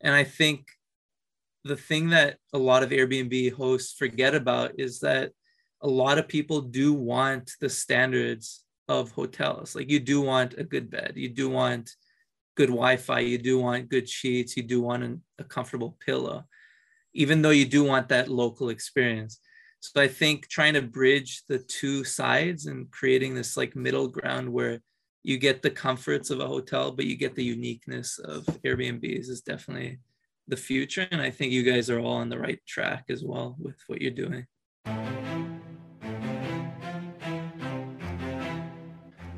And I think the thing that a lot of Airbnb hosts forget about is that a lot of people do want the standards of hotels. Like you do want a good bed, you do want good Wi-Fi, you do want good sheets, you do want an, a comfortable pillow, even though you do want that local experience. So I think trying to bridge the two sides and creating this like middle ground where you get the comforts of a hotel, but you get the uniqueness of Airbnbs is definitely the future. And I think you guys are all on the right track as well with what you're doing.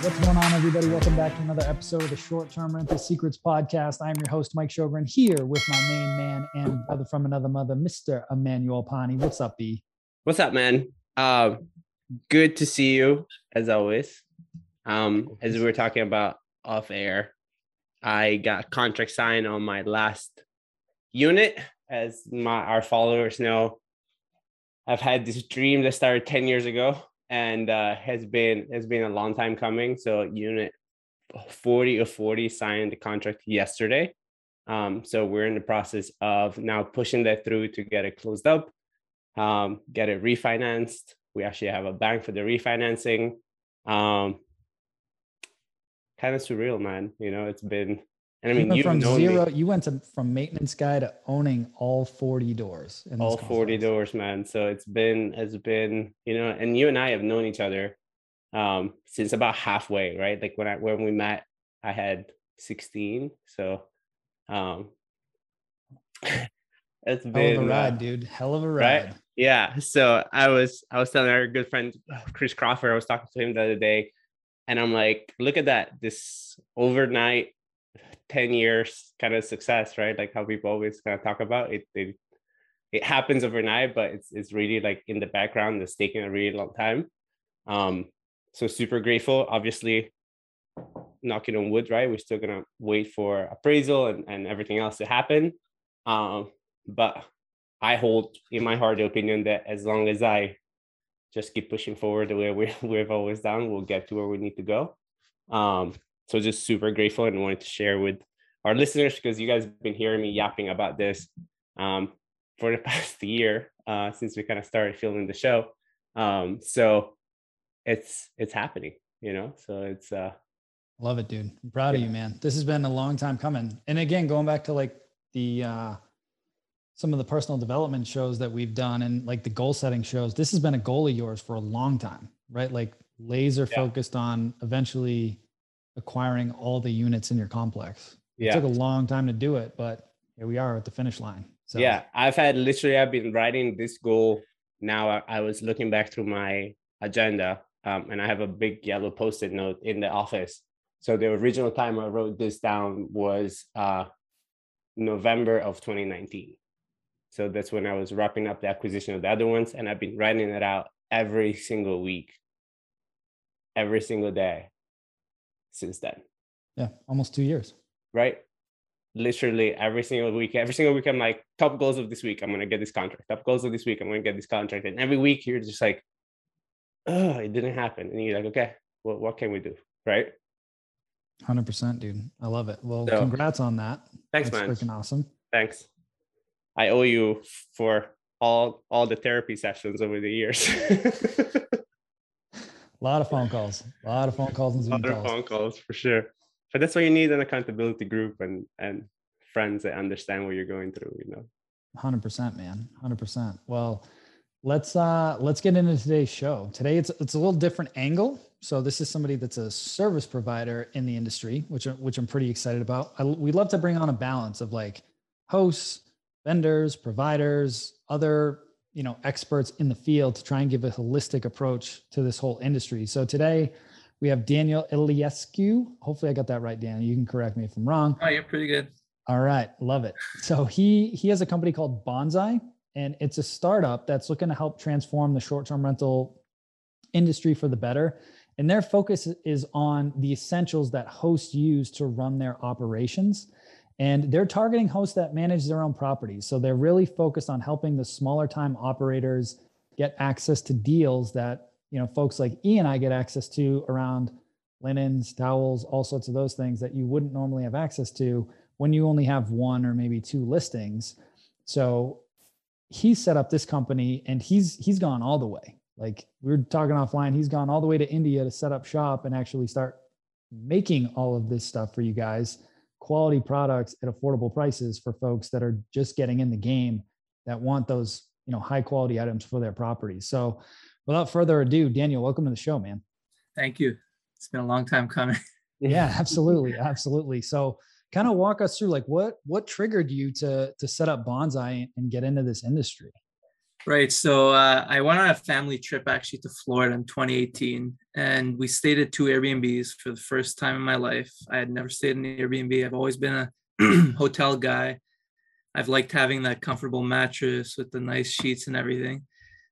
What's going on, everybody? Welcome back to another episode of the Short Term Rental Secrets Podcast. I'm your host, Mike Shogren, here with my main man and brother from another mother, Mr. Emmanuel Pani. What's up, B? What's up, man? Uh, good to see you as always. Um, as we were talking about off air, I got contract signed on my last unit. As my our followers know, I've had this dream that started 10 years ago and uh, has been has been a long time coming. So unit 40 of 40 signed the contract yesterday. Um, so we're in the process of now pushing that through to get it closed up, um, get it refinanced. We actually have a bank for the refinancing. Um, kind of surreal, man. You know, it's been and I mean, you from zero, me. you went to from maintenance guy to owning all 40 doors. all 40 doors, man. So it's been, it's been, you know, and you and I have known each other um since about halfway, right? Like when I when we met, I had 16. So um it's been Hell of a uh, ride, uh, dude. Hell of a ride. Right? Yeah. So I was I was telling our good friend Chris Crawford, I was talking to him the other day, and I'm like, look at that, this overnight 10 years kind of success, right? Like how people always kind of talk about it. It, it happens overnight, but it's it's really like in the background. It's taking a really long time. Um, so super grateful. Obviously, knocking on wood, right? We're still gonna wait for appraisal and, and everything else to happen. Um, but I hold in my heart the opinion that as long as I just keep pushing forward the way we, we've always done, we'll get to where we need to go. Um, so just super grateful and wanted to share with our listeners because you guys have been hearing me yapping about this um, for the past year uh, since we kind of started filming the show. Um, so it's it's happening, you know. So it's uh, love it, dude. I'm proud yeah. of you, man. This has been a long time coming. And again, going back to like the uh, some of the personal development shows that we've done and like the goal setting shows, this has been a goal of yours for a long time, right? Like laser yeah. focused on eventually acquiring all the units in your complex. Yeah. It took a long time to do it, but here we are at the finish line. So yeah, I've had literally I've been writing this goal. Now I, I was looking back through my agenda, um, and I have a big yellow post-it note in the office. So the original time I wrote this down was uh, November of 2019. So that's when I was wrapping up the acquisition of the other ones, and I've been writing it out every single week, every single day since then. Yeah, almost two years. Right. Literally every single week, every single week, I'm like, top goals of this week, I'm gonna get this contract. Top goals of this week, I'm gonna get this contract. And every week you're just like, oh, it didn't happen. And you're like, okay, well, what can we do? Right. 100%, dude. I love it. Well, so, congrats on that. Thanks, That's man. Freaking awesome. Thanks. I owe you for all all the therapy sessions over the years. A lot of phone calls. A lot of phone calls and Zoom a calls. phone calls for sure. But that's why you need an accountability group and and friends that understand what you're going through. You know. Hundred percent, man. Hundred percent. Well, let's uh let's get into today's show. Today it's it's a little different angle. So this is somebody that's a service provider in the industry, which which I'm pretty excited about. I, we love to bring on a balance of like hosts, vendors, providers, other you know experts in the field to try and give a holistic approach to this whole industry. So today we have Daniel Iliescu. Hopefully I got that right, Daniel. You can correct me if I'm wrong. Oh, you're pretty good. All right, love it. So he he has a company called Bonsai, and it's a startup that's looking to help transform the short-term rental industry for the better. And their focus is on the essentials that hosts use to run their operations. And they're targeting hosts that manage their own properties. So they're really focused on helping the smaller time operators get access to deals that, you know, folks like E and I get access to around linens, towels, all sorts of those things that you wouldn't normally have access to when you only have one or maybe two listings. So he set up this company and he's he's gone all the way. Like we were talking offline, he's gone all the way to India to set up shop and actually start making all of this stuff for you guys, quality products at affordable prices for folks that are just getting in the game that want those, you know, high quality items for their properties. So without further ado, Daniel, welcome to the show, man. Thank you. It's been a long time coming. yeah, absolutely. Absolutely. So kind of walk us through like what what triggered you to to set up bonsai and get into this industry right so uh, i went on a family trip actually to florida in 2018 and we stayed at two airbnbs for the first time in my life. I had never stayed in an airbnb. I've always been a hotel guy. I've liked having that comfortable mattress with the nice sheets and everything.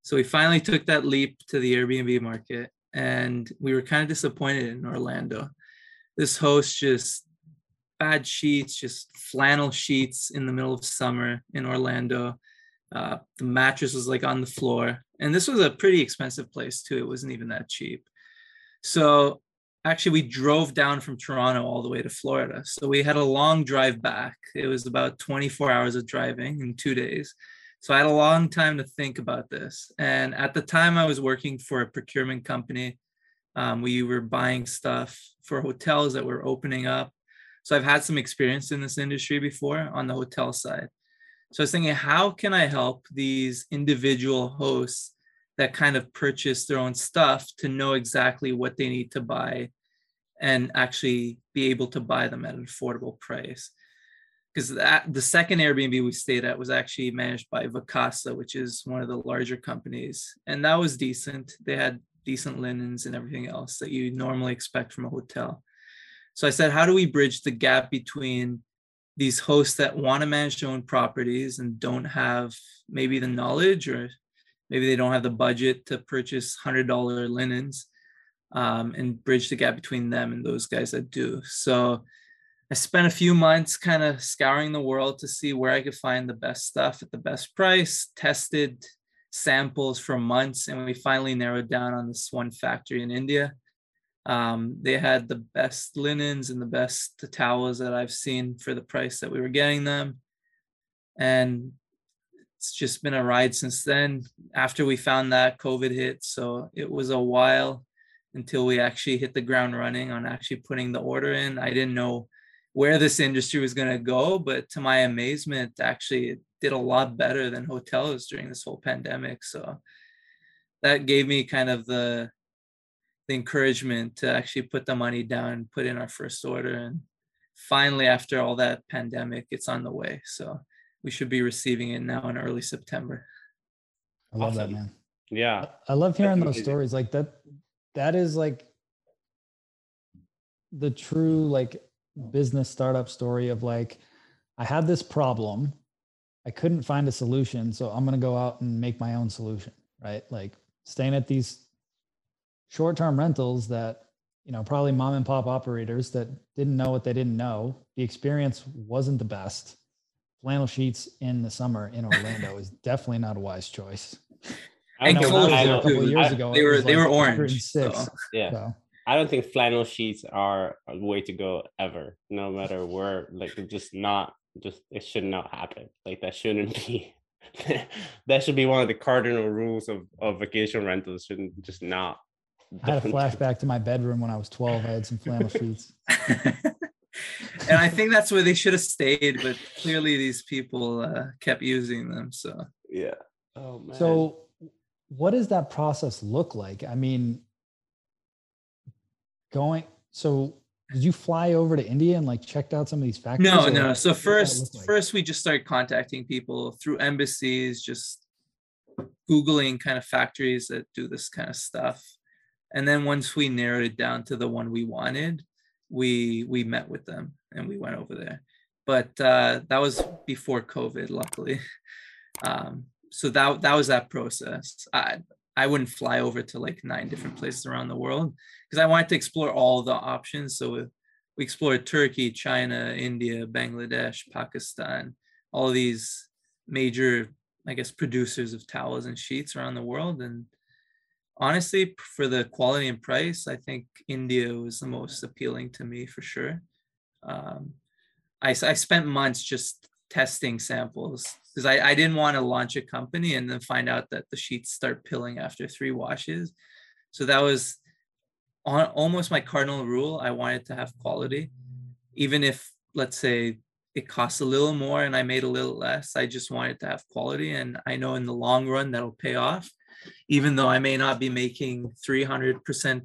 So we finally took that leap to the airbnb market and we were kind of disappointed in orlando. This host just bad sheets, just flannel sheets in the middle of summer in Orlando. Uh, the mattress was like on the floor. And this was a pretty expensive place too. It wasn't even that cheap. So actually, we drove down from Toronto all the way to Florida. So we had a long drive back. It was about 24 hours of driving in two days. So I had a long time to think about this. And at the time, I was working for a procurement company. Um, we were buying stuff for hotels that were opening up so I've had some experience in this industry before on the hotel side. So I was thinking, how can I help these individual hosts that kind of purchase their own stuff to know exactly what they need to buy and actually be able to buy them at an affordable price? Because the second Airbnb we stayed at was actually managed by Vacasa, which is one of the larger companies. And that was decent. They had decent linens and everything else that you normally expect from a hotel. So I said, how do we bridge the gap between these hosts that want to manage their own properties and don't have maybe the knowledge or maybe they don't have the budget to purchase $100 linens um, and bridge the gap between them and those guys that do. So I spent a few months kind of scouring the world to see where I could find the best stuff at the best price, tested samples for months, and we finally narrowed down on this one factory in India um, they had the best linens and the best towels that I've seen for the price that we were getting them. And it's just been a ride since then. After we found that, COVID hit. So it was a while until we actually hit the ground running on actually putting the order in. I didn't know where this industry was going to go, but to my amazement, actually, it did a lot better than hotels during this whole pandemic. So that gave me kind of the the encouragement to actually put the money down, put in our first order, and finally, after all that pandemic, it's on the way. So we should be receiving it now in early September. I love awesome. that, man. Yeah, I love hearing those stories. Like that, that is like the true like business startup story of like, I had this problem, I couldn't find a solution, so I'm gonna go out and make my own solution. Right, like staying at these short-term rentals that you know probably mom and pop operators that didn't know what they didn't know the experience wasn't the best flannel sheets in the summer in orlando is definitely not a wise choice I know, cold a couple years ago they were they like were orange so. yeah so. I don't think flannel sheets are a way to go ever, no matter where. Like, just not, just it should not happen. Like, that shouldn't be. that should be one of the cardinal rules of, of vacation rentals. Shouldn't just not I had a flashback to my bedroom when I was 12. I had some flannel sheets. and I think that's where they should have stayed, but clearly these people uh, kept using them. So, yeah. Oh, man. So, what does that process look like? I mean, going, so did you fly over to India and like checked out some of these factories? No, no. So first, like? first we just started contacting people through embassies, just Googling kind of factories that do this kind of stuff and then once we narrowed it down to the one we wanted we we met with them and we went over there but uh, that was before COVID, luckily. Um, so that that was that process. I I wouldn't fly over to like nine different places around the world because I wanted to explore all the options. So we explored Turkey, China, India, Bangladesh, Pakistan, all these major, I guess, producers of towels and sheets around the world. And honestly, for the quality and price, I think India was the most appealing to me for sure. Um, I, I spent months just testing samples because I, I didn't want to launch a company and then find out that the sheets start pilling after three washes. So that was on almost my cardinal rule. I wanted to have quality, even if let's say it costs a little more and I made a little less. I just wanted to have quality, and I know in the long run that'll pay off, even though I may not be making 300%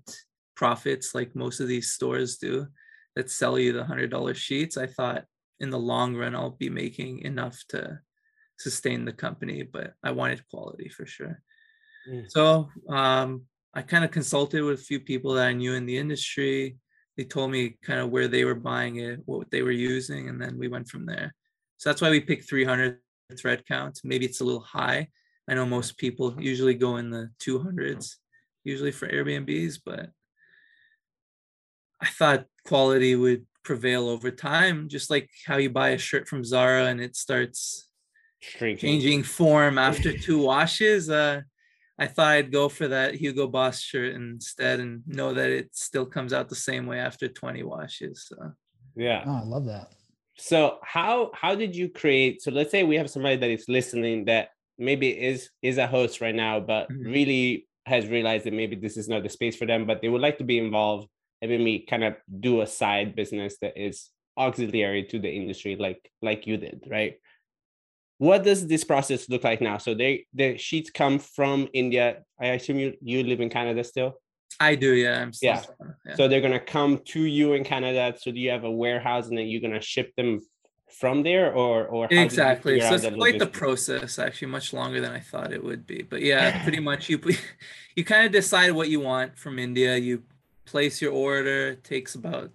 profits like most of these stores do that sell you the hundred dollar sheets. I thought in the long run I'll be making enough to sustain the company, but I wanted quality for sure. Mm. So um, I kind of consulted with a few people that I knew in the industry. They told me kind of where they were buying it, what they were using, and then we went from there. So that's why we picked 300 thread count. Maybe it's a little high. I know most people usually go in the 200s, usually for Airbnbs, but I thought quality would prevail over time, just like how you buy a shirt from Zara and it starts Shrinking. changing form after two washes. Uh, I thought I'd go for that Hugo Boss shirt instead and know that it still comes out the same way after 20 washes. So. Yeah. Oh, I love that. So how how did you create? So let's say we have somebody that is listening that maybe is is a host right now, but mm-hmm. really has realized that maybe this is not the space for them, but they would like to be involved and maybe kind of do a side business that is auxiliary to the industry, like like you did, right? what does this process look like now? So they the sheets come from India. I assume you you live in Canada still. I do, yeah. I'm Yeah. yeah. So they're gonna come to you in Canada. So do you have a warehouse and then you're gonna ship them from there, or or exactly? So it's quite the process. Actually, much longer than I thought it would be. But yeah, pretty much you you kind of decide what you want from India. You place your order. It takes about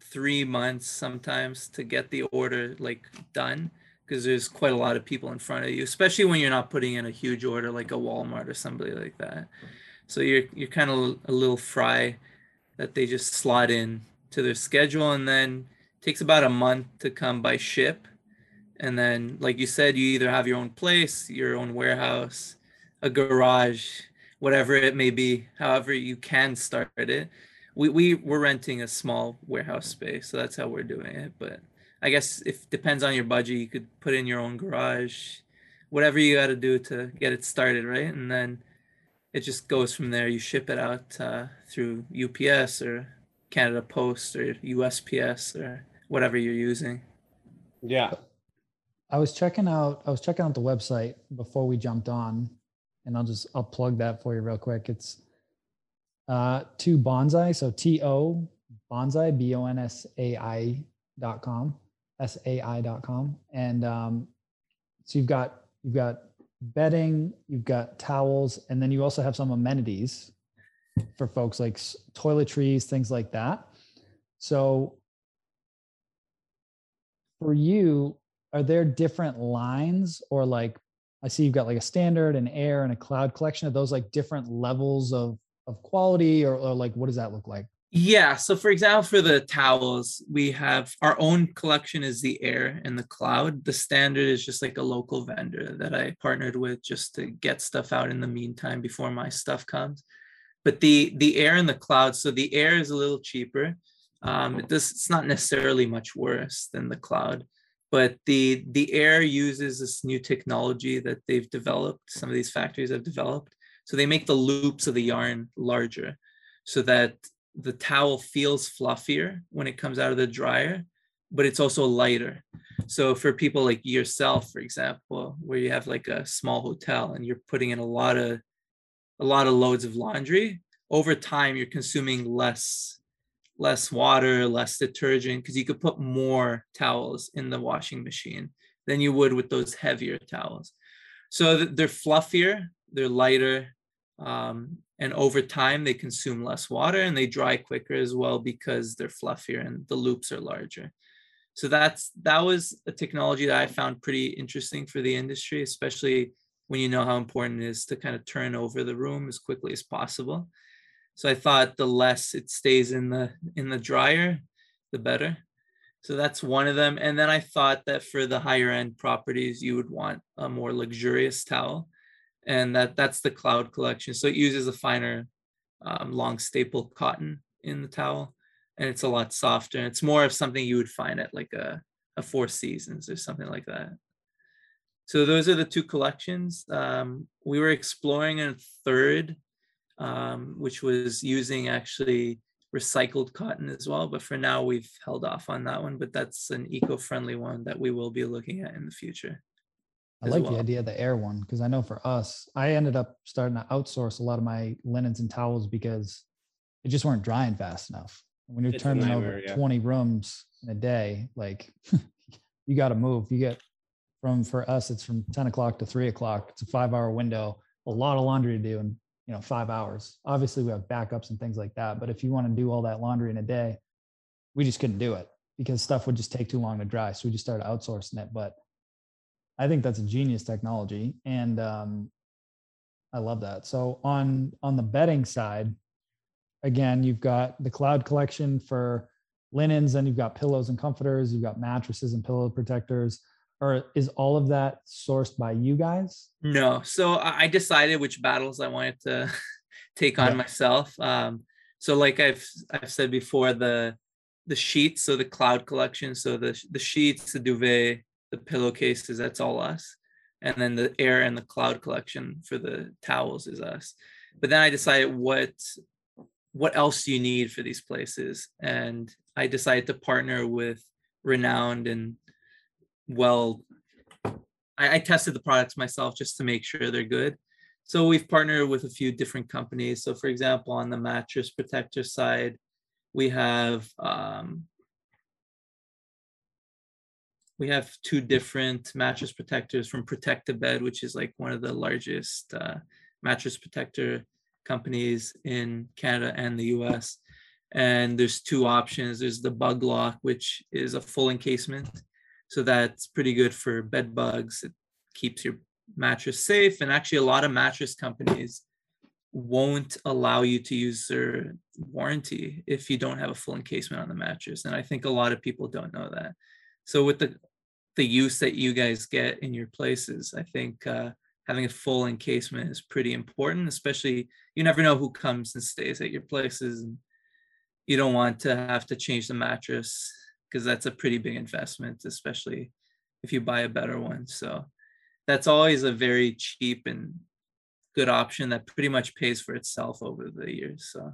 three months sometimes to get the order like done because there's quite a lot of people in front of you, especially when you're not putting in a huge order like a Walmart or somebody like that. So you're you're kind of a little fry that they just slot in to their schedule and then takes about a month to come by ship. And then like you said, you either have your own place, your own warehouse, a garage, whatever it may be, however you can start it. We we we're renting a small warehouse space, so that's how we're doing it. But I guess if depends on your budget, you could put in your own garage, whatever you got to do to get it started, right? And then it just goes from there. You ship it out uh, through UPS or Canada Post or USPS or whatever you're using. Yeah. I was checking out I was checking out the website before we jumped on and I'll just I'll plug that for you real quick. It's uh to bonsai, so T O bonsai B O N S A I dot com sai.com. And um, so you've got you've got bedding, you've got towels, and then you also have some amenities for folks like toiletries, things like that. So for you, are there different lines or like I see you've got like a standard, an air, and a cloud collection. Are those like different levels of of quality, or, or like what does that look like? Yeah. So, for example, for the towels, we have our own collection is the Air and the Cloud. The standard is just like a local vendor that I partnered with just to get stuff out in the meantime before my stuff comes. But the the Air and the Cloud, so the Air is a little cheaper. Um, it does, it's not necessarily much worse than the Cloud, but the the Air uses this new technology that they've developed. Some of these factories have developed, so they make the loops of the yarn larger, so that the towel feels fluffier when it comes out of the dryer, but it's also lighter. So for people like yourself, for example, where you have like a small hotel and you're putting in a lot of a lot of loads of laundry, over time you're consuming less less water, less detergent because you could put more towels in the washing machine than you would with those heavier towels. So they're fluffier, they're lighter, um, and over time they consume less water and they dry quicker as well because they're fluffier and the loops are larger so that's that was a technology that I found pretty interesting for the industry, especially when you know how important it is to kind of turn over the room as quickly as possible. So I thought the less it stays in the in the dryer, the better. So that's one of them. And then I thought that for the higher end properties, you would want a more luxurious towel. And that that's the cloud collection. So it uses a finer um, long staple cotton in the towel. And it's a lot softer. It's more of something you would find at like a, a Four Seasons or something like that. So those are the two collections. Um, we were exploring a third, um, which was using actually recycled cotton as well. But for now, we've held off on that one. But that's an eco-friendly one that we will be looking at in the future. I like well. the idea of the air one because I know for us, I ended up starting to outsource a lot of my linens and towels because it just weren't drying fast enough. When you're it's turning over yeah. 20 rooms in a day, like you got to move. You get from for us, it's from 10 o'clock to three o'clock. It's a five hour window, a lot of laundry to do. And you know five hours. Obviously we have backups and things like that but if you want to do all that laundry in a day we just couldn't do it because stuff would just take too long to dry so we just started outsourcing it but i think that's a genius technology and um, i love that. So on on the bedding side again you've got the cloud collection for linens and you've got pillows and comforters you've got mattresses and pillow protectors or is all of that sourced by you guys? No. So I decided which battles I wanted to take on yeah. myself. Um, so like I've I've said before, the the sheets, so the cloud collection, so the the sheets, the duvet, the pillowcases, that's all us. And then the air and the cloud collection for the towels is us. But then I decided what what else do you need for these places? And I decided to partner with renowned and well I, I, tested the products myself just to make sure they're good. So we've partnered with a few different companies. So for example on the mattress protector side we have um, we have two different mattress protectors from Protect-A-Bed which is like one of the largest uh, mattress protector companies in canada and the us and there's two options. There's the BugLock which is a full encasement so that's pretty good for bed bugs. It keeps your mattress safe. And actually, a lot of mattress companies won't allow you to use their warranty if you don't have a full encasement on the mattress. And I think a lot of people don't know that. So with the the use that you guys get in your places, I think uh, having a full encasement is pretty important. Especially, you never know who comes and stays at your places, and you don't want to have to change the mattress because that's a pretty big investment, especially if you buy a better one. So that's always a very cheap and good option that pretty much pays for itself over the years. So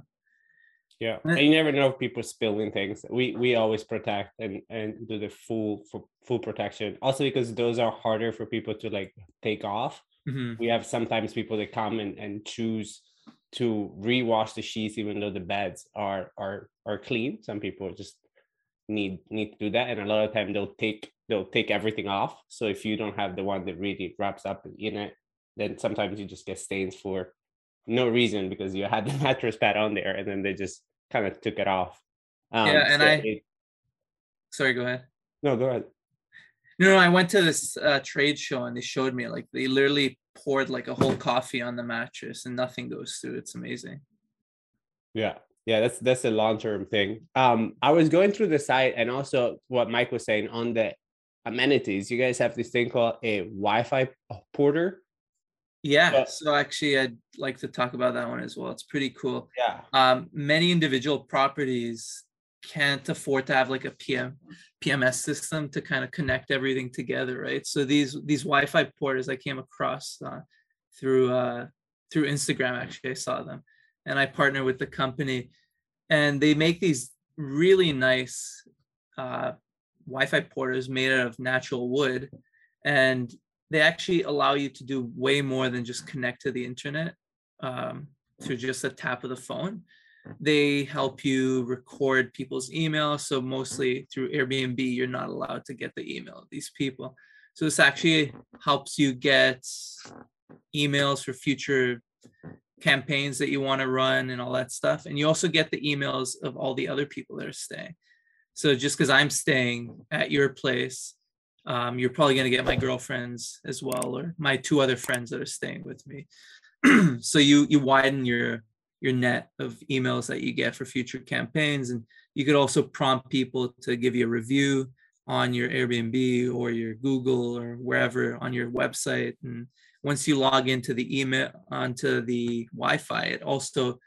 yeah, and you never know if people spilling things. We we always protect and and do the full full protection. Also because those are harder for people to like take off. Mm-hmm. We have sometimes people that come and, and choose to rewash the sheets even though the beds are are are clean. Some people just need need to do that. And a lot of time they'll take they'll take everything off. So if you don't have the one that really wraps up in it then sometimes you just get stains for no reason because you had the mattress pad on there and then they just kind of took it off. Um, yeah and so i it, sorry go ahead. No go ahead. No, no i went to this uh, trade show and they showed me like they literally poured like a whole coffee on the mattress and nothing goes through. It's amazing. Yeah yeah that's that's a long-term thing. Um i was going through the site and also what mike was saying on the amenities. You guys have this thing called a wi-fi porter. Yeah so actually i'd like to talk about that one as well. It's pretty cool. Yeah. Um many individual properties can't afford to have like a pm pms system to kind of connect everything together right? So these these wi-fi porters i came across uh, through uh through instagram actually i saw them and I partner with the company, and they make these really nice uh, Wi-Fi porters made out of natural wood, and they actually allow you to do way more than just connect to the internet um, through just a tap of the phone. They help you record people's emails. So mostly through Airbnb, you're not allowed to get the email of these people. So this actually helps you get emails for future campaigns that you want to run and all that stuff. And you also get the emails of all the other people that are staying. So just because I'm staying at your place, um, you're probably going to get my girlfriends as well, or my two other friends that are staying with me. so you you widen your your net of emails that you get for future campaigns, and you could also prompt people to give you a review on your Airbnb or your Google or wherever on your website. And once you log into the email onto the Wi-Fi, it also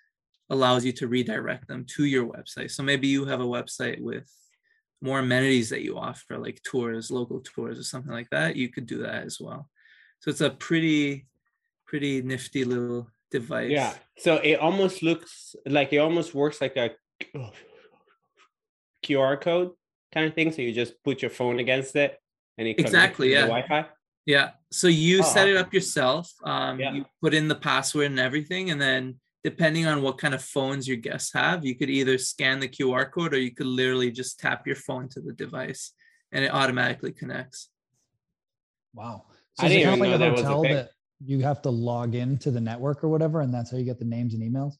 allows you to redirect them to your website. So maybe you have a website with more amenities that you offer, like tours, local tours, or something like that. You could do that as well. So it's a pretty, pretty nifty little device. Yeah. So it almost looks like it almost works like a QR code kind of thing. So you just put your phone against it and it exactly yeah Wi-Fi. Yeah. So you oh, set it up yourself. Um, yeah. You put in the password and everything, and then depending on what kind of phones your guests have, you could either scan the QR code or you could literally just tap your phone to the device, and it automatically connects. Wow. So I didn't even like know that was a thing. That you have to log in to the network or whatever, and that's how you get the names and emails.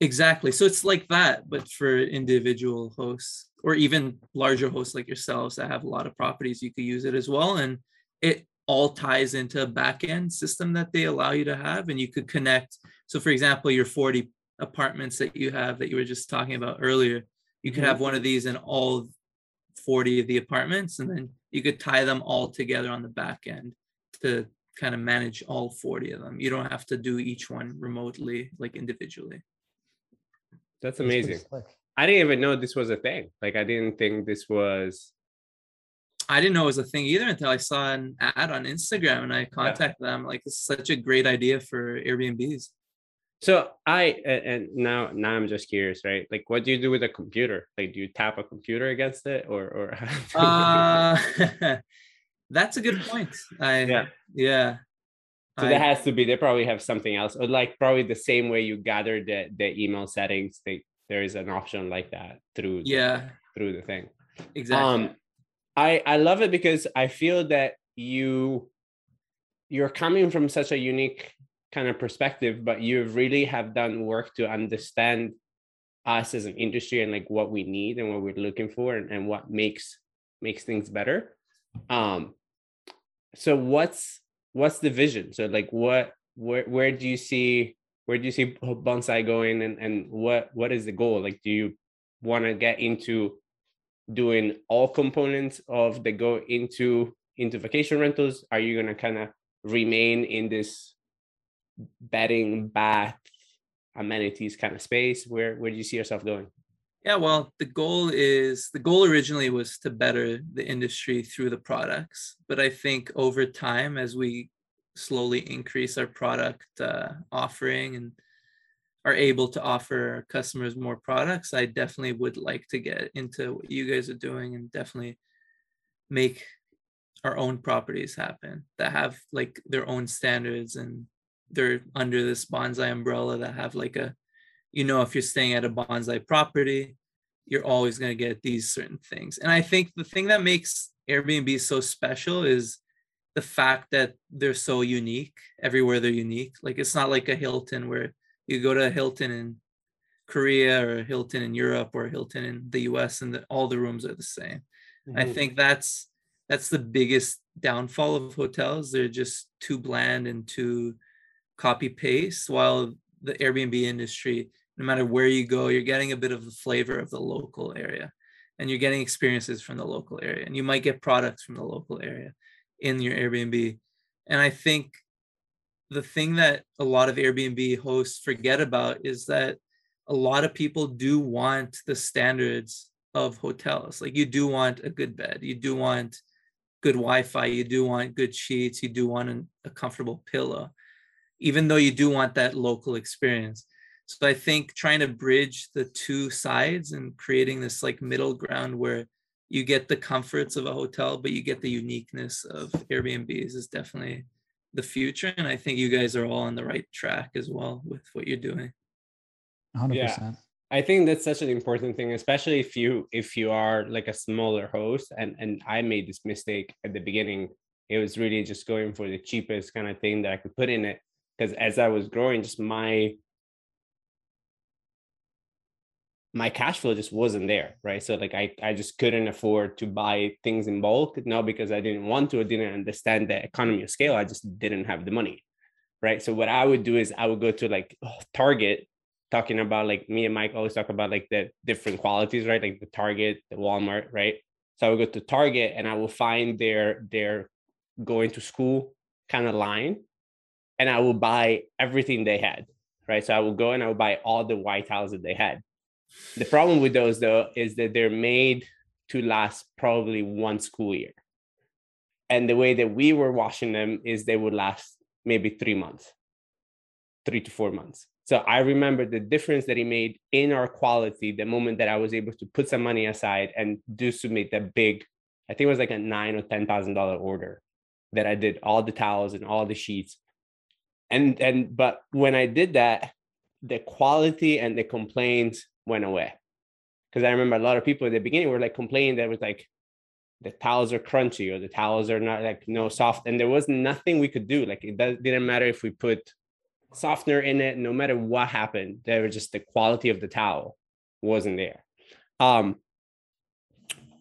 Exactly. So it's like that, but for individual hosts or even larger hosts like yourselves that have a lot of properties, you could use it as well. And it all ties into a backend system that they allow you to have. And you could connect. So, for example, your 40 apartments that you have that you were just talking about earlier, you could have mm-hmm. one of these in all 40 of the apartments, and then you could tie them all together on the back end to kind of manage all 40 of them. You don't have to do each one remotely, like individually. That's amazing. I didn't even know this was a thing. Like I didn't think this was I didn't know it was a thing either until I saw an ad on Instagram and I contacted yeah. them. Like it's such a great idea for Airbnbs. So I and now now I'm just curious, right? Like what do you do with a computer? Like do you tap a computer against it or or uh, that's a good point. I yeah. yeah. So I, that has to be. They probably have something else, or like probably the same way you gather the the email settings. They there is an option like that through yeah the, through the thing. Exactly. Um, I I love it because I feel that you you're coming from such a unique kind of perspective, but you really have done work to understand us as an industry and like what we need and what we're looking for and, and what makes makes things better. Um so what's what's the vision so like what where where do you see where do you see bonsai going and and what what is the goal like do you want to get into doing all components of the go into into vacation rentals? Are you going to kind of remain in this bedding bath amenities kind of space? Where where do you see yourself going? Yeah well the goal is the goal originally was to better the industry through the products but i think over time as we slowly increase our product uh, offering and are able to offer customers more products, I definitely would like to get into what you guys are doing and definitely make our own properties happen that have like their own standards and they're under this bonsai umbrella that have like a you know if you're staying at a bonsai property you're always going to get these certain things. And i think the thing that makes airbnb so special is the fact that they're so unique everywhere they're unique. Like it's not like a hilton where you go to a hilton in korea or a hilton in europe or a hilton in the us and the, all the rooms are the same mm-hmm. i think that's that's the biggest downfall of hotels they're just too bland and too copy paste while the airbnb industry no matter where you go you're getting a bit of the flavor of the local area and you're getting experiences from the local area and you might get products from the local area in your Airbnb. And I think the thing that a lot of Airbnb hosts forget about is that a lot of people do want the standards of hotels. Like you do want a good bed, you do want good Wi-Fi, you do want good sheets, you do want an, a comfortable pillow, even though you do want that local experience. So I think trying to bridge the two sides and creating this like middle ground where you get the comforts of a hotel, but you get the uniqueness of Airbnbs is definitely the future. And I think you guys are all on the right track as well with what you're doing. 100%. Yeah. I think that's such an important thing, especially if you if you are like a smaller host. And and I made this mistake at the beginning. It was really just going for the cheapest kind of thing that I could put in it. Because as I was growing, just my my cash flow just wasn't there, right? So like I, I just couldn't afford to buy things in bulk, not because I didn't want to, I didn't understand the economy of scale. I just didn't have the money, right? So what I would do is I would go to like oh, Target, talking about like me and Mike always talk about like the different qualities, right? Like the Target, the Walmart, right? So I would go to Target and I will find their their going to school kind of line, and I will buy everything they had, right? So I will go and I will buy all the white that they had the problem with those though is that they're made to last probably one school year. And the way that we were washing them is they would last maybe three months, three to four months. So I remember the difference that he made in our quality the moment that I was able to put some money aside and do submit that big, I think it was like a nine or ten thousand dollar order that I did all the towels and all the sheets. And and but when I did that, the quality and the complaints went away. Because I remember a lot of people at the beginning were like complaining that was like the towels are crunchy or the towels are not like no soft, and there was nothing we could do. Like it didn't matter if we put softener in it, no matter what happened, there was just the quality of the towel wasn't there. Um,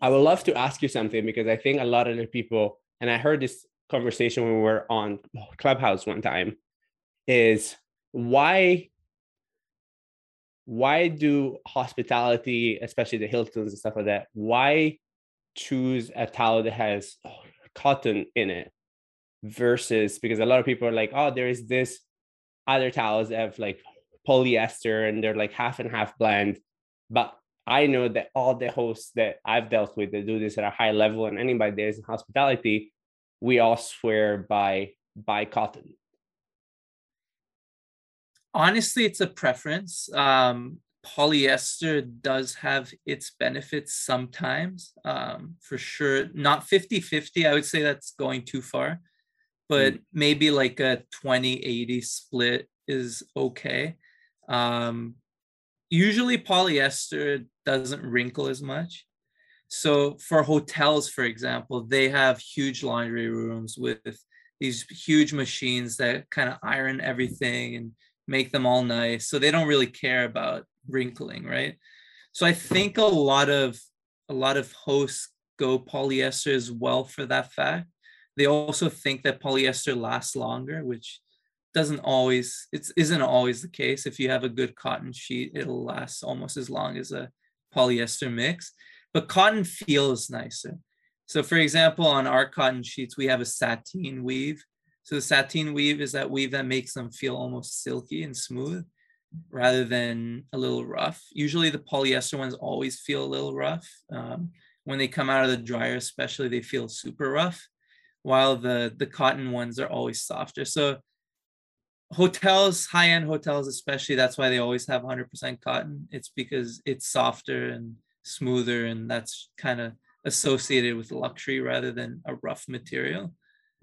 I would love to ask you something because I think a lot of the people, and I heard this conversation when we were on Clubhouse one time, is why why do hospitality, especially the Hiltons and stuff like that, why choose a towel that has cotton in it versus because a lot of people are like, oh, there is this other towels that have like polyester and they're like half and half blend. But I know that all the hosts that I've dealt with that do this at a high level and anybody that is in hospitality, we all swear by by cotton honestly it's a preference. Um, polyester does have its benefits sometimes um, for sure. Not 50 50 i would say that's going too far but mm. maybe like a 20 80 split is okay. Um, usually polyester doesn't wrinkle as much. So for hotels for example they have huge laundry rooms with these huge machines that kind of iron everything and make them all nice. So they don't really care about wrinkling, right? So I think a lot of a lot of hosts go polyester as well for that fact. They also think that polyester lasts longer, which doesn't always it isn't always the case. If you have a good cotton sheet, it'll last almost as long as a polyester mix. But cotton feels nicer. So for example, on our cotton sheets, we have a sateen weave. So the sateen weave is that weave that makes them feel almost silky and smooth rather than a little rough. Usually the polyester ones always feel a little rough. Um, when they come out of the dryer, especially, they feel super rough, while the, the cotton ones are always softer. So hotels, high-end hotels especially, that's why they always have 100% cotton. It's because it's softer and smoother, and that's kind of associated with luxury rather than a rough material.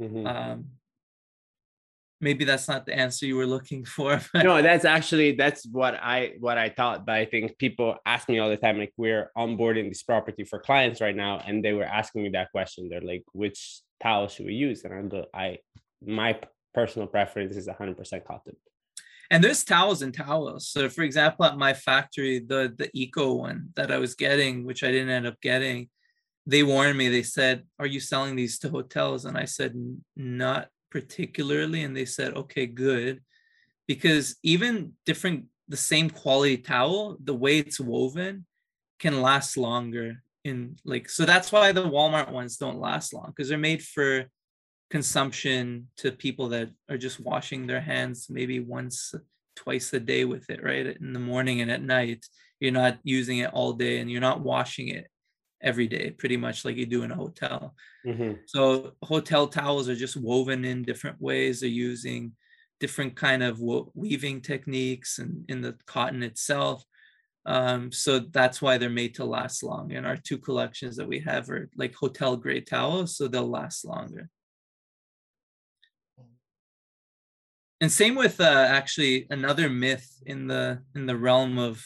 Mm-hmm. Um, maybe that's not the answer you were looking for no that's actually that's what i what i thought but i think people ask me all the time like we're onboarding this property for clients right now and they were asking me that question. They're like which towel should we use? And i'm the i my personal preference is 100% cotton. And there's towels and towels. So for example at my factory the the eco one that i was getting which i didn't end up getting they warned me. They said are you selling these to hotels? And i said not particularly and they said okay good. Because even different the same quality towel the way it's woven can last longer in like so that's why the walmart ones don't last long because they're made for consumption to people that are just washing their hands maybe once twice a day with it right in the morning and at night. You're not using it all day and you're not washing it every day, pretty much like you do in a hotel. Mm-hmm. So hotel towels are just woven in different ways. They're using different kind of weaving techniques and in the cotton itself. Um, so that's why they're made to last long. And our two collections that we have are like hotel grade towels, so they'll last longer. And same with uh, actually another myth in the in the realm of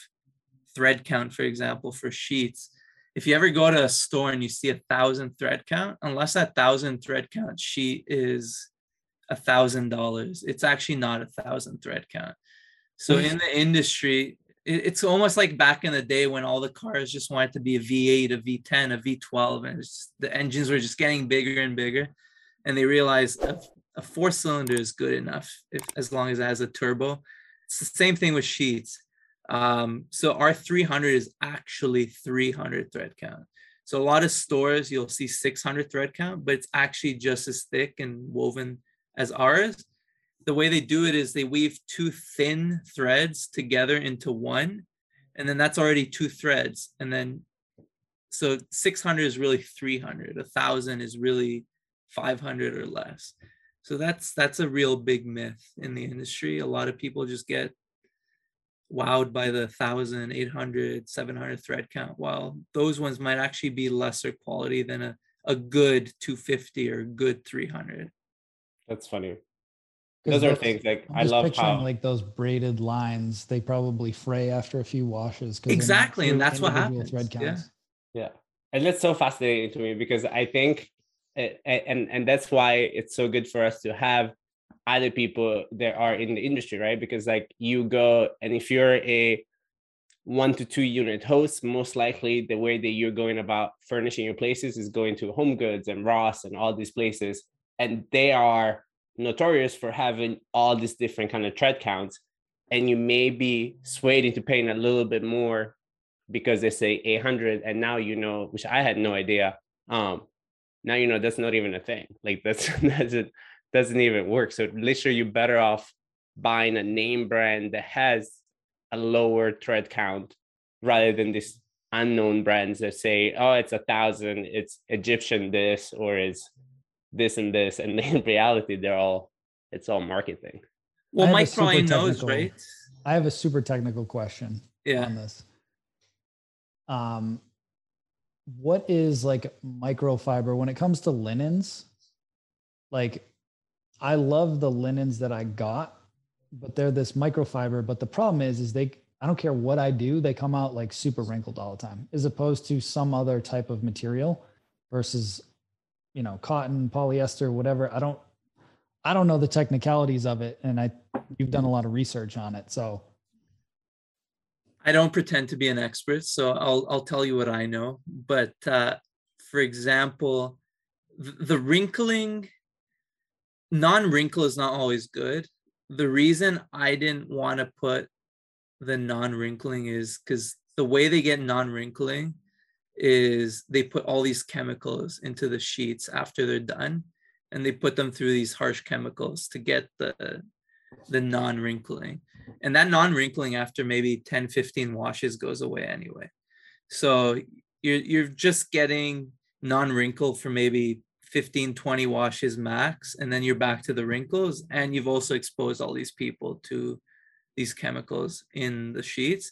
thread count, for example, for sheets if you ever go to a store and you see a thousand thread count, unless that thousand thread count sheet is a thousand dollars, it's actually not a thousand thread count. So hmm. in the industry, it's almost like back in the day when all the cars just wanted to be a V8, a V10, a V12, and just, the engines were just getting bigger and bigger. And they realized a, a four cylinder is good enough if as long as it has a turbo. It's the same thing with sheets. Um, so our 300 is actually 300 thread count. So a lot of stores you'll see 600 thread count, but it's actually just as thick and woven as ours. The way they do it is they weave two thin threads together into one and then that's already two threads. And then so 600 is really 300 a thousand is really 500 or less. So that's that's a real big myth in the industry. A lot of people just get wowed by the 1000 800 700 thread count while those ones might actually be lesser quality than a, a good 250 or good 300 that's funny. Those are things like I'm i love picturing how like those braided lines they probably fray after a few washes exactly and that's what happens thread counts. yeah yeah and that's so fascinating to me because i think it, and and that's why it's so good for us to have other people that are in the industry right? Because like you go and if you're a one to two unit host most likely the way that you're going about furnishing your places is going to home goods and ross and all these places. And they are notorious for having all these different kind of tread counts. And you may be swayed into paying a little bit more because they say 800 and now you know which i had no idea. Um now you know that's not even a thing. Like that's doesn't doesn't even work so literally you're better off buying a name brand that has a lower thread count rather than this unknown brands that say oh it's a thousand it's egyptian this or it's this and this, and in reality, they're all it's all marketing. Well, Mike probably knows, right? I have a super technical question yeah. on this. Um, what is like microfiber when it comes to linens? Like, I love the linens that I got, but they're this microfiber. But the problem is, is they I don't care what I do, they come out like super wrinkled all the time, as opposed to some other type of material versus you know cotton polyester whatever. I don't i don't know the technicalities of it and i you've done a lot of research on it so. I don't pretend to be an expert so i'll i'll tell you what i know. But uh, for example the wrinkling non-wrinkle is not always good. The reason i didn't want to put the non-wrinkling is because the way they get non-wrinkling is they put all these chemicals into the sheets after they're done and they put them through these harsh chemicals to get the the non-wrinkling. And that non-wrinkling after maybe 10 15 washes goes away anyway. So you're you're just getting non-wrinkle for maybe 15 20 washes max and then you're back to the wrinkles and you've also exposed all these people to these chemicals in the sheets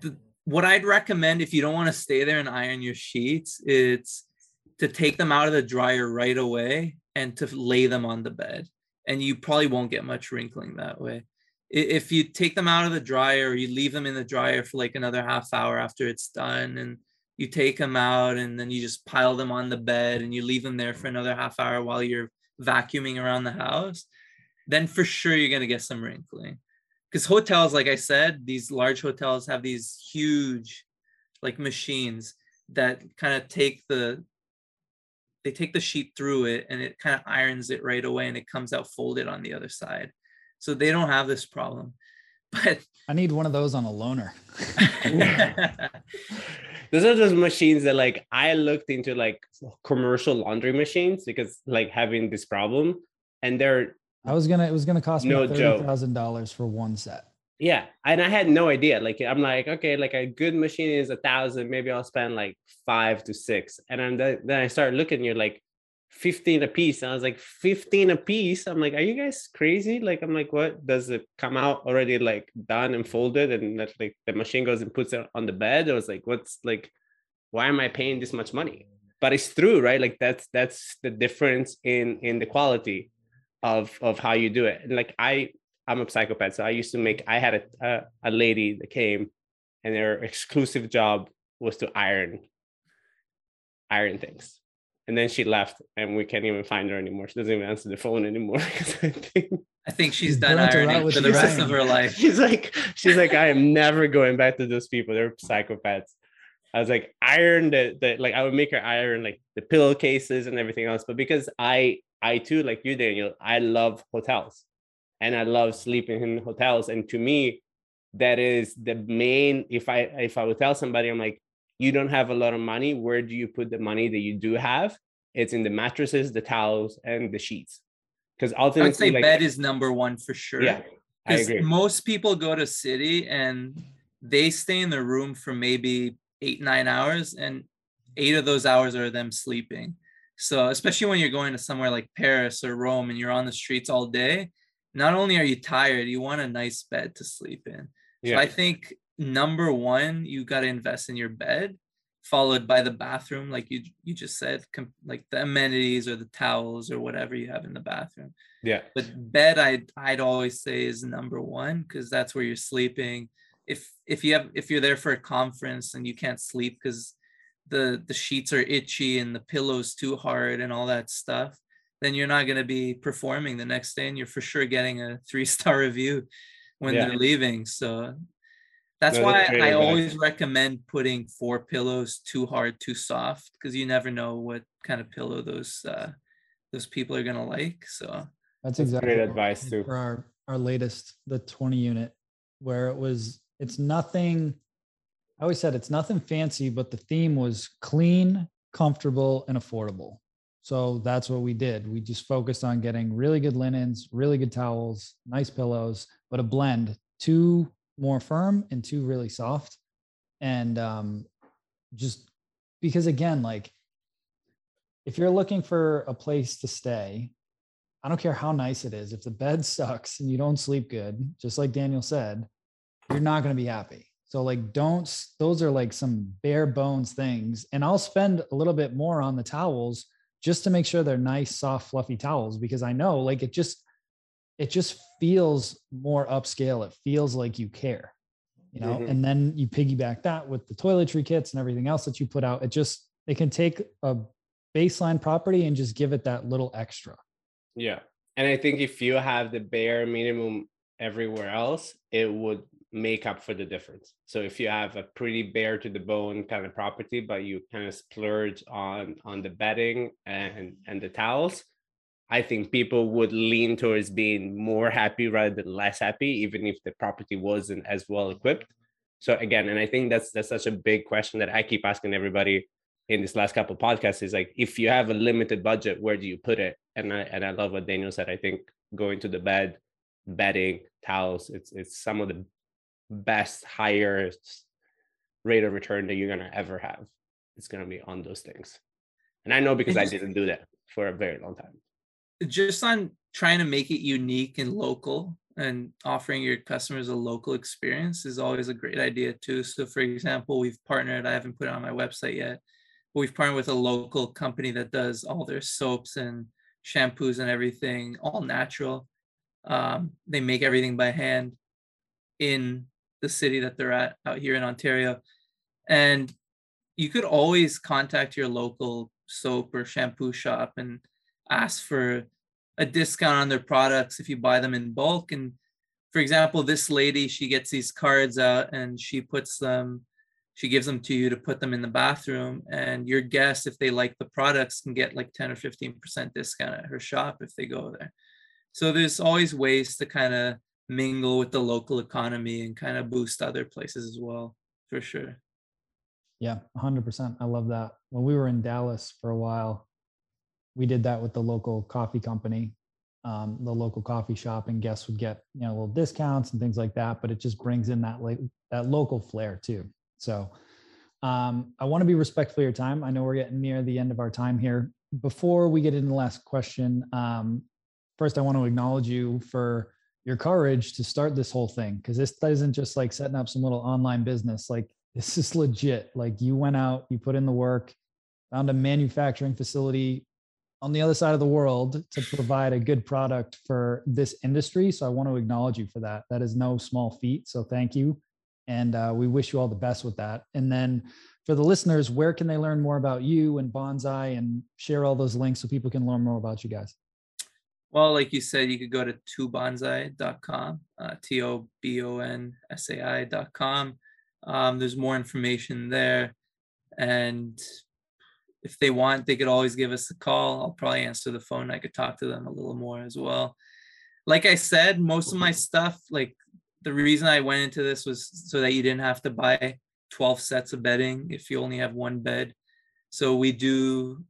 the, what I'd recommend if you don't want to stay there and iron your sheets, it's to take them out of the dryer right away and to lay them on the bed. And you probably won't get much wrinkling that way. If you take them out of the dryer or you leave them in the dryer for like another half hour after it's done and you take them out and then you just pile them on the bed and you leave them there for another half hour while you're vacuuming around the house, then for sure you're going to get some wrinkling. Because hotels like i said these large hotels have these huge like machines that kind of take the they take the sheet through it and it kind of irons it right away and it comes out folded on the other side. So they don't have this problem but i need one of those on a loaner those are those machines that like i looked into like commercial laundry machines because like having this problem and they're I was gonna it was gonna cost me no thirty thousand dollars for one set. Yeah, and I had no idea. Like I'm like, okay, like a good machine is a thousand. Maybe I'll spend like five to six, and then then I start looking. You're like fifteen a piece. And I was like, fifteen a piece. I'm like, are you guys crazy? Like I'm like, what does it come out already like done and folded, and that like the machine goes and puts it on the bed? I was like, what's like, why am I paying this much money? But it's true, right? Like that's that's the difference in in the quality of of how you do it. And like I I'm a psychopath, so I used to make. I had a a, a lady that came, and their exclusive job was to iron iron things. And then she left, and we can't even find her anymore. She doesn't even answer the phone anymore. I think I think she's done ironing for the rest of her life. She's like, she's like, I am never going back to those people. They're psychopaths. I was like, iron the, the like I would make her iron like the pillowcases and everything else. But because I I too, like you, Daniel, I love hotels and I love sleeping in hotels. And to me, that is the main if I if I would tell somebody, I'm like, you don't have a lot of money, where do you put the money that you do have? It's in the mattresses, the towels, and the sheets. Because ultimately, I would say like, bed is number one for sure. Yeah, I agree. Most people go to city and they stay in their room for maybe eight nine hours, and eight of those hours are them sleeping. So especially when you're going to somewhere like Paris or Rome and you're on the streets all day, not only are you tired, you want a nice bed to sleep in. Yeah. So I think number one, you got to invest in your bed, followed by the bathroom, like you you just said, com- like the amenities or the towels or whatever you have in the bathroom. Yeah. But bed, I'd I'd always say is number one because that's where you're sleeping. If if you have if you're there for a conference and you can't sleep because the the sheets are itchy and the pillows too hard and all that stuff, then you're not going to be performing the next day, and you're for sure getting a three star review when yeah. they're leaving. So that's no, why that's I always recommend putting four pillows too hard, too soft, because you never know what kind of pillow those uh, those people are gonna like. So that's exactly great advice too. For our our latest, the 20 unit, where it was it's nothing. I always said it's nothing fancy, but the theme was clean, comfortable, and affordable. So that's what we did. We just focused on getting really good linens, really good towels, nice pillows, but a blend, two more firm and two really soft. And um, just because, again, like if you're looking for a place to stay, I don't care how nice it is. If the bed sucks and you don't sleep good, just like Daniel said, you're not going to be happy. So, like, don't, those are like some bare bones things. And I'll spend a little bit more on the towels just to make sure they're nice, soft, fluffy towels because I know like it just, it just feels more upscale. It feels like you care, you know, mm-hmm. and then you piggyback that with the toiletry kits and everything else that you put out. It just, it can take a baseline property and just give it that little extra. Yeah. And I think if you have the bare minimum everywhere else, it would make up for the difference. So if you have a pretty bare to the bone kind of property, but you kind of splurge on on the bedding and and the towels, I think people would lean towards being more happy rather than less happy, even if the property wasn't as well equipped. So again, and I think that's that's such a big question that I keep asking everybody in this last couple podcasts is like, if you have a limited budget, where do you put it? And I and I love what Daniel said. I think going to the bed, bedding, towels, it's it's some of the best, highest rate of return that you're gonna ever have. It's gonna be on those things. And I know because I didn't do that for a very long time just on trying to make it unique and local and offering your customers a local experience is always a great idea too. So for example, we've partnered, I haven't put it on my website yet, but we've partnered with a local company that does all their soaps and shampoos and everything, all natural. Um, they make everything by hand in the city that they're at out here in Ontario. And you could always contact your local soap or shampoo shop and ask for a discount on their products if you buy them in bulk. And for example, this lady, she gets these cards out and she puts them, she gives them to you to put them in the bathroom. And your guests, if they like the products, can get like 10 or 15% discount at her shop if they go there. So there's always ways to kind of mingle with the local economy and kind of boost other places as well, for sure. Yeah, 100%. I love that. When we were in Dallas for a while, we did that with the local coffee company, um, the local coffee shop, and guests would get you know little discounts and things like that. But it just brings in that like that local flair too. So um, I want to be respectful of your time. I know we're getting near the end of our time here. Before we get into the last question, um, first I want to acknowledge you for your courage to start this whole thing because this isn't just like setting up some little online business. Like this is legit. Like you went out, you put in the work, found a manufacturing facility on the other side of the world to provide a good product for this industry. So I want to acknowledge you for that. That is no small feat. So thank you. And uh, we wish you all the best with that. And then for the listeners, where can they learn more about you and Bonsai and share all those links so people can learn more about you guys? Well, like you said, you could go to tobonsai.com, uh, T O B O N S A I.com. Um, there's more information there. And if they want, they could always give us a call. I'll probably answer the phone. I could talk to them a little more as well. Like I said, most of my stuff, like the reason I went into this was so that you didn't have to buy 12 sets of bedding if you only have one bed. So we do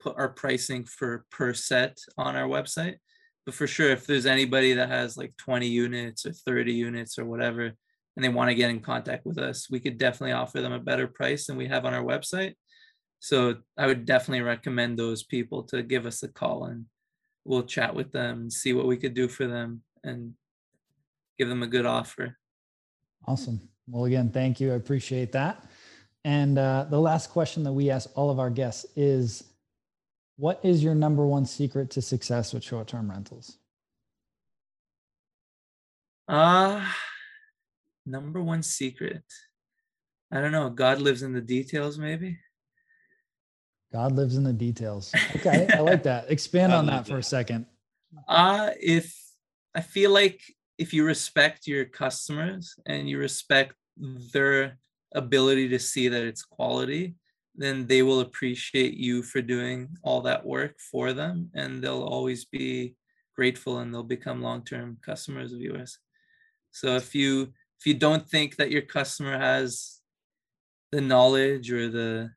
put our pricing for per set on our website. But for sure, if there's anybody that has like 20 units or 30 units or whatever, and they want to get in contact with us, we could definitely offer them a better price than we have on our website. So I would definitely recommend those people to give us a call and we'll chat with them and see what we could do for them and give them a good offer. Awesome. Well, again, thank you. I appreciate that. And uh, the last question that we ask all of our guests is what is your number one secret to success with short term rentals? Uh, number one secret. I don't know. God lives in the details, maybe. God lives in the details. Okay, I like that. Expand on that for a second. Uh, if I feel like if you respect your customers and you respect their ability to see that it's quality, then they will appreciate you for doing all that work for them and they'll always be grateful and they'll become long-term customers of yours. So if you if you don't think that your customer has the knowledge or the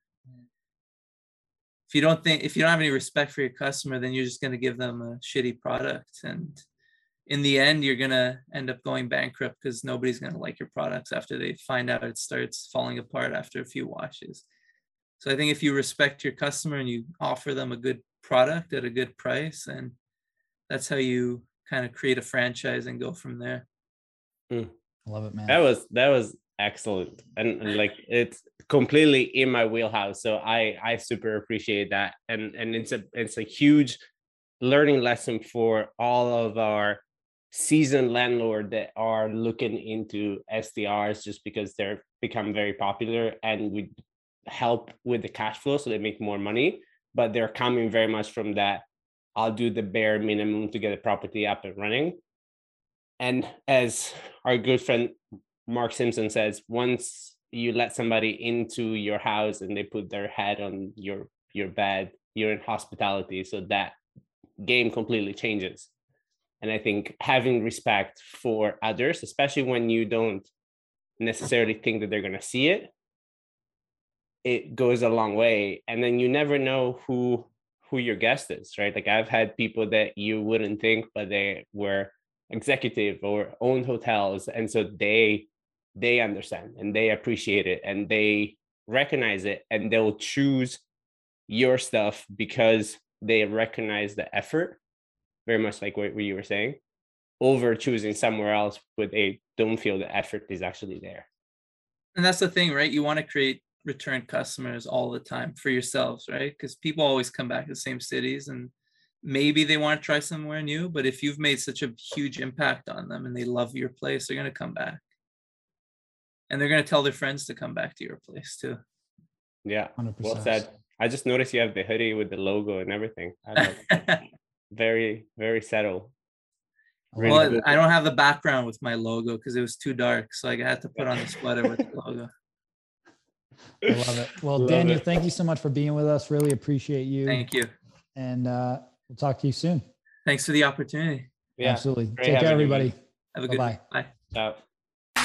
if you don't think if you don't have any respect for your customer then you're just going to give them a shitty product. And in the end you're going to end up going bankrupt because nobody's going to like your products after they find out it starts falling apart after a few washes. So i think if you respect your customer and you offer them a good product at a good price and that's how you kind of create a franchise and go from there. Mm. love it man. That was that was excellent. And, like it's completely in my wheelhouse so i i super appreciate that. And and it's a it's a huge learning lesson for all of our seasoned landlord that are looking into STRs just because they're become very popular and we help with the cash flow so they make more money. But they're coming very much from that I'll do the bare minimum to get a property up and running. And as our good friend Mark Simpson says once you let somebody into your house and they put their head on your your bed you're in hospitality so that game completely changes and I think having respect for others, especially when you don't necessarily think that they're going to see it, it goes a long way. And then you never know who who your guest is, right? Like I've had people that you wouldn't think, but they were executive or owned hotels, and so they they understand and they appreciate it and they recognize it and they'll choose your stuff because they recognize the effort very much like what, you were saying, over choosing somewhere else where they don't feel the effort is actually there. And that's the thing, right? You want to create return customers all the time for yourselves, right? Because people always come back to the same cities and maybe they want to try somewhere new, but if you've made such a huge impact on them and they love your place, they're going to come back. And they're going to tell their friends to come back to your place too. Yeah. 100%. Well said. I just noticed you have the hoodie with the logo and everything. very very subtle. Really well, good. I don't have the background with my logo because it was too dark, so I had to put on the sweater with the logo. I love it. Well, love Daniel, it. thank you so much for being with us. Really appreciate you. Thank you. And uh, we'll talk to you soon. Thanks for the opportunity. Yeah, absolutely. Take care, everybody. Have a good bye. Bye. Ciao.